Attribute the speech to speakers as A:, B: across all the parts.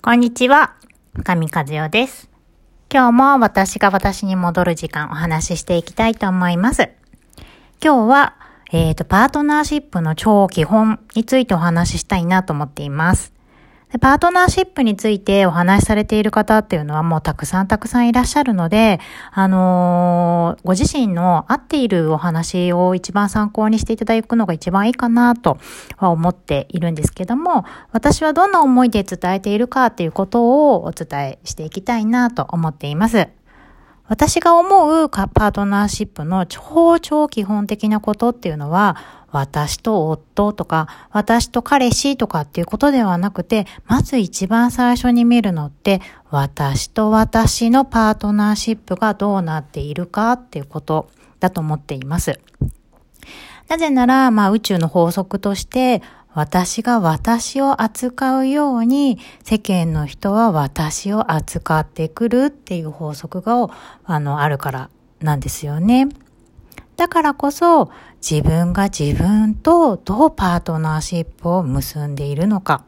A: こんにちは、神和代です。今日も私が私に戻る時間お話ししていきたいと思います。今日は、えっ、と、パートナーシップの超基本についてお話ししたいなと思っています。でパートナーシップについてお話しされている方っていうのはもうたくさんたくさんいらっしゃるので、あのーご自身の合っているお話を一番参考にしていただくのが一番いいかなとは思っているんですけども、私はどんな思いで伝えているかっていうことをお伝えしていきたいなと思っています。私が思うパートナーシップの超超基本的なことっていうのは、私と夫とか、私と彼氏とかっていうことではなくて、まず一番最初に見るのって、私と私のパートナーシップがどうなっているかっていうことだと思っています。なぜなら、まあ宇宙の法則として、私が私を扱うように、世間の人は私を扱ってくるっていう法則が、あの、あるからなんですよね。だからこそ、自分が自分とどうパートナーシップを結んでいるのか。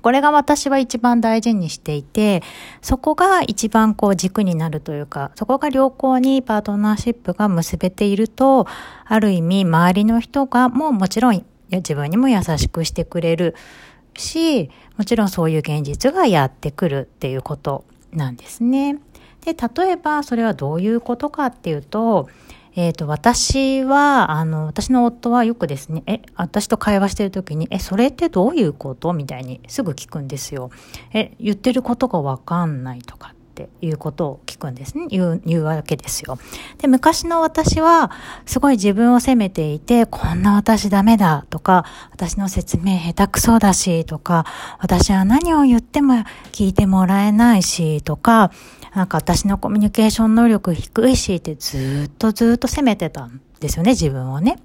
A: これが私は一番大事にしていて、そこが一番こう軸になるというか、そこが良好にパートナーシップが結べていると、ある意味周りの人がもうもちろん自分にも優しくしてくれるし、もちろんそういう現実がやってくるっていうことなんですね。で、例えばそれはどういうことかっていうと、えっ、と、私は、あの、私の夫はよくですね、え、私と会話してる時に、え、それってどういうこと？みたいにすぐ聞くんですよ。え、言ってることがわかんないとかっていうことを聞くんですね。言う、言うわけですよ。で、昔の私は、すごい自分を責めていて、こんな私ダメだとか、私の説明下手くそだしとか、私は何を言っても聞いてもらえないしとか、なんか私のコミュニケーション能力低いしってずっとずっと責めてたんですよね、自分をね。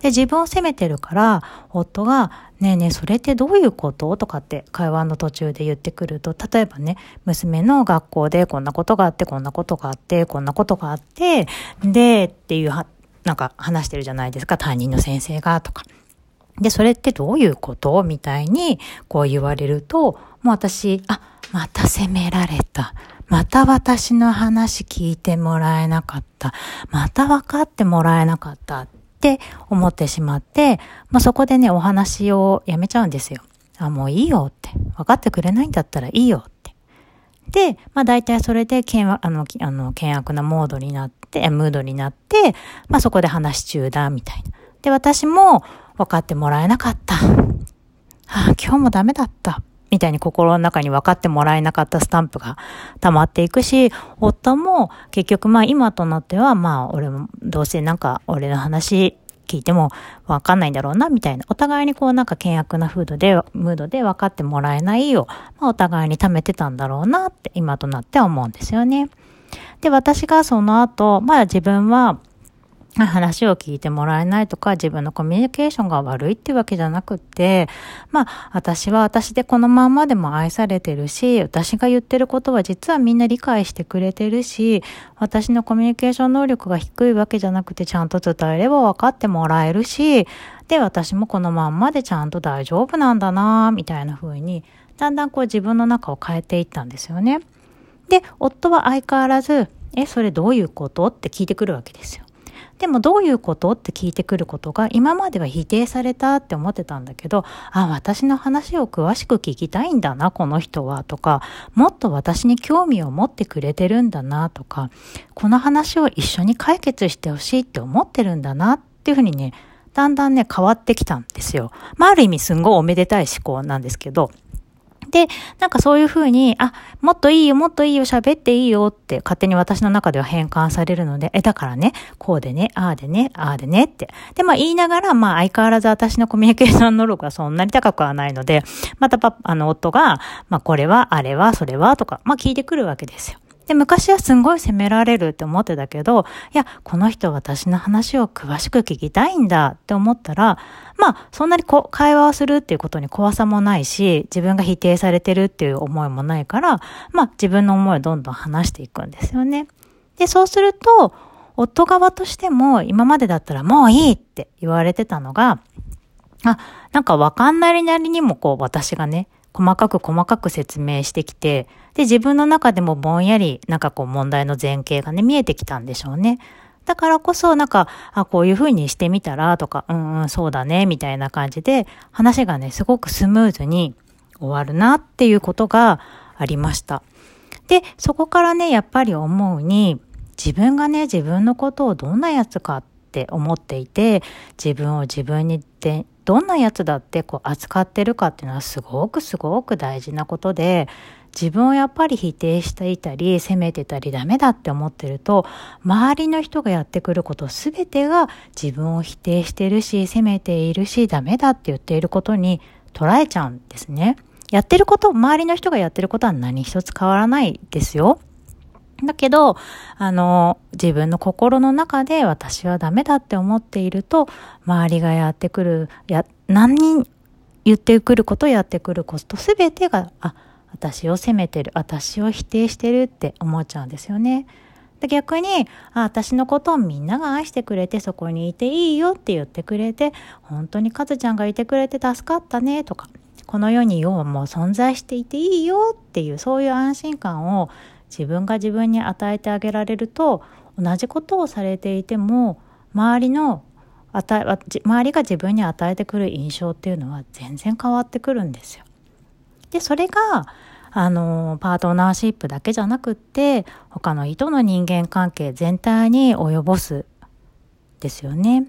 A: で、自分を責めてるから、夫が、ねえねえ、それってどういうこと？とかって会話の途中で言ってくると、例えばね、娘の学校でこんなことがあって、こんなことがあって、こんなことがあって、で、っていうは、なんか話してるじゃないですか、担任の先生がとか。で、それってどういうこと？みたいに、こう言われると、もう私、あ、また責められた。また私の話聞いてもらえなかった。また分かってもらえなかったって思ってしまって、まあ、そこでね、お話をやめちゃうんですよ。あ、もういいよって。分かってくれないんだったらいいよって。で、まあ大体それで険悪、あの、あの、険悪なモードになって、ムードになって、まあそこで話中だ、みたいな。で、私も分かってもらえなかった。ああ、今日もダメだった。みたいに心の中に分かってもらえなかったスタンプが溜まっていくし、夫も結局まあ今となってはまあ俺もどうせなんか俺の話聞いても分かんないんだろうなみたいな。お互いにこうなんか険悪な風土で、ムードで分かってもらえないよ。まあお互いに貯めてたんだろうなって今となって思うんですよね。で、私がその後、まあ自分は話を聞いてもらえないとか、自分のコミュニケーションが悪いってわけじゃなくって、まあ、私は私でこのまんまでも愛されてるし、私が言ってることは実はみんな理解してくれてるし、私のコミュニケーション能力が低いわけじゃなくて、ちゃんと伝えれば分かってもらえるし、で、私もこのまんまでちゃんと大丈夫なんだなみたいな風に、だんだんこう自分の中を変えていったんですよね。で、夫は相変わらず、え、それどういうこと？って聞いてくるわけですよ。でもどういうことって聞いてくることが今までは否定されたって思ってたんだけど、あ、私の話を詳しく聞きたいんだな、この人は、とか、もっと私に興味を持ってくれてるんだな、とか、この話を一緒に解決してほしいって思ってるんだな、っていうふうにね、だんだんね、変わってきたんですよ。まあ、ある意味すんごいおめでたい思考なんですけど、で、なんかそういうふうに、あ、もっといいよ、もっといいよ、喋っていいよって勝手に私の中では変換されるので、え、だからね、こうでね、ああでね、ああでねって。で、まあ言いながら、まあ相変わらず私のコミュニケーション能力は そんなに高くはないので、またパあの、夫が、まあこれは、あれは、それは、とか、まあ聞いてくるわけですよ。で、昔はすんごい責められるって思ってたけど、いや、この人私の話を詳しく聞きたいんだって思ったら、まあ、そんなにこ会話をするっていうことに怖さもないし、自分が否定されてるっていう思いもないから、まあ、自分の思いをどんどん話していくんですよね。で、そうすると、夫側としても、今までだったらもういいって言われてたのが、あ、なんかわかんないなりにもこう私がね、細かく細かく説明してきて、で、自分の中でもぼんやり、なんかこう問題の前景がね、見えてきたんでしょうね。だからこそ、なんか、あ、こういう風にしてみたら、とか、うんうん、そうだね、みたいな感じで、話がね、すごくスムーズに終わるなっていうことがありました。で、そこからね、やっぱり思うに、自分がね、自分のことをどんなやつかって思っていて、自分を自分にで、どんなやつだってこう扱ってるかっていうのはすごくすごく大事なことで、自分をやっぱり否定していたり、責めてたりダメだって思ってると、周りの人がやってくることすべてが自分を否定してるし、責めているし、ダメだって言っていることに捉えちゃうんですね。やってること、周りの人がやってることは何一つ変わらないですよ。だけど、あの、自分の心の中で私はダメだって思っていると、周りがやってくる、や、何人言ってくること、やってくることすべてが、あ、私を責めてる、私を否定してるって思っちゃうんですよね。逆にあ、私のことをみんなが愛してくれてそこにいていいよって言ってくれて、本当にカズちゃんがいてくれて助かったねとか、この世に要はもう存在していていいよっていうそういう安心感を自分が自分に与えてあげられると同じことをされていても周りの与え周りが自分に与えてくる印象っていうのは全然変わってくるんですよ。でそれがあのパートナーシップだけじゃなくって他の人の人間関係全体に及ぼすですよね。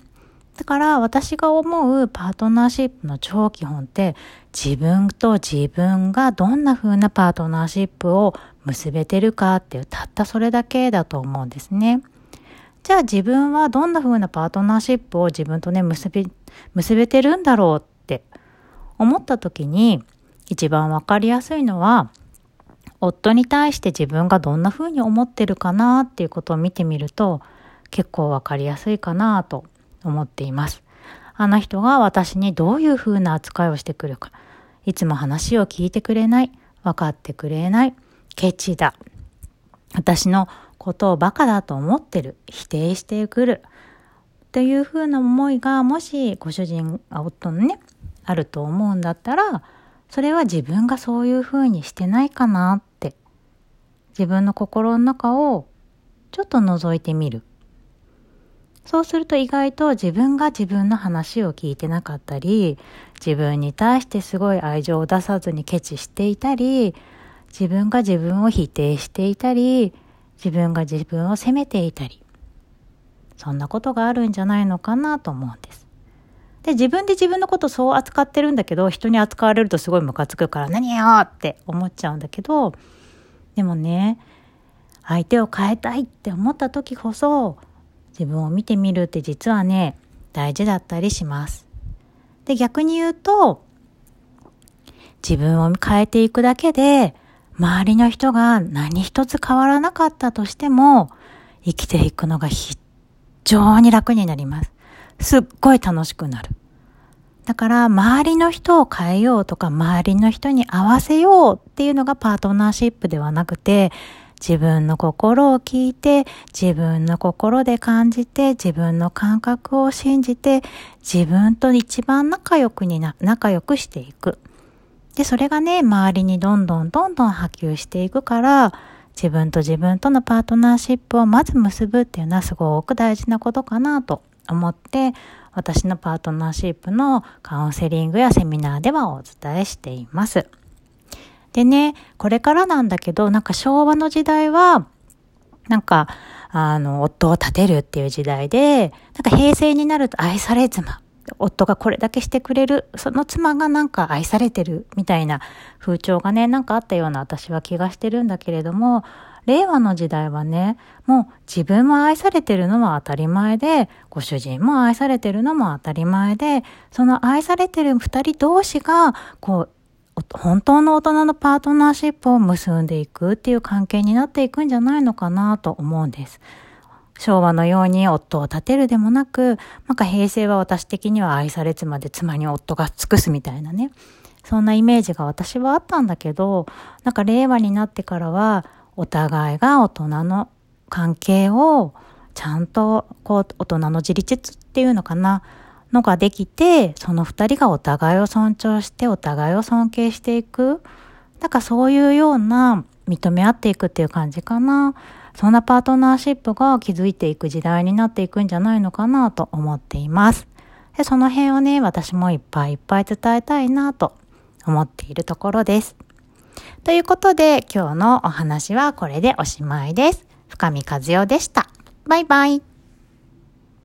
A: だから私が思うパートナーシップの超基本って自分と自分がどんな風なパートナーシップを結べてるかっていうたったそれだけだと思うんですね。じゃあ自分はどんな風なパートナーシップを自分とね結び、結べてるんだろうって思った時に一番わかりやすいのは夫に対して自分がどんな風に思ってるかなっていうことを見てみると結構わかりやすいかなと思っています。あの人が私にどういう風な扱いをしてくるか。いつも話を聞いてくれない。分かってくれない。ケチだ。私のことをバカだと思ってる。否定してくる。っていう風な思いがもしご主人、夫のね、あると思うんだったら、それは自分がそういう風にしてないかなって。自分の心の中をちょっと覗いてみる。そうすると意外と自分が自分の話を聞いてなかったり、自分に対してすごい愛情を出さずにケチしていたり、自分が自分を否定していたり、自分が自分を責めていたり、そんなことがあるんじゃないのかなと思うんです。で、自分で自分のことそう扱ってるんだけど、人に扱われるとすごいムカつくから何よって思っちゃうんだけど、でもね、相手を変えたいって思った時こそ、自分を見てみるって実はね、大事だったりします。で、逆に言うと、自分を変えていくだけで、周りの人が何一つ変わらなかったとしても、生きていくのが非常に楽になります。すっごい楽しくなる。だから、周りの人を変えようとか、周りの人に合わせようっていうのがパートナーシップではなくて、自分の心を聞いて、自分の心で感じて、自分の感覚を信じて、自分と一番仲良くにな、仲良くしていく。で、それがね、周りにどんどんどんどん波及していくから、自分と自分とのパートナーシップをまず結ぶっていうのはすごく大事なことかなと思って、私のパートナーシップのカウンセリングやセミナーではお伝えしています。でね、これからなんだけど、なんか昭和の時代は、なんか、あの、夫を立てるっていう時代で、なんか平成になると愛され妻。夫がこれだけしてくれる、その妻がなんか愛されてるみたいな風潮がね、なんかあったような私は気がしてるんだけれども、令和の時代はね、もう自分も愛されてるのは当たり前で、ご主人も愛されてるのも当たり前で、その愛されてる二人同士が、こう、本当の大人のパートナーシップを結んでいくっていう関係になっていくんじゃないのかなと思うんです。昭和のように夫を立てるでもなく、なんか平成は私的には愛され妻で妻に夫が尽くすみたいなね。そんなイメージが私はあったんだけど、なんか令和になってからは、お互いが大人の関係をちゃんとこう大人の自立っていうのかなのができて、その二人がお互いを尊重して、お互いを尊敬していく。なんかそういうような認め合っていくっていう感じかな。そんなパートナーシップが築いていく時代になっていくんじゃないのかなと思っています。でその辺をね、私もいっぱいいっぱい伝えたいなと思っているところです。ということで今日のお話はこれでおしまいです。深見和代でした。バイバイ。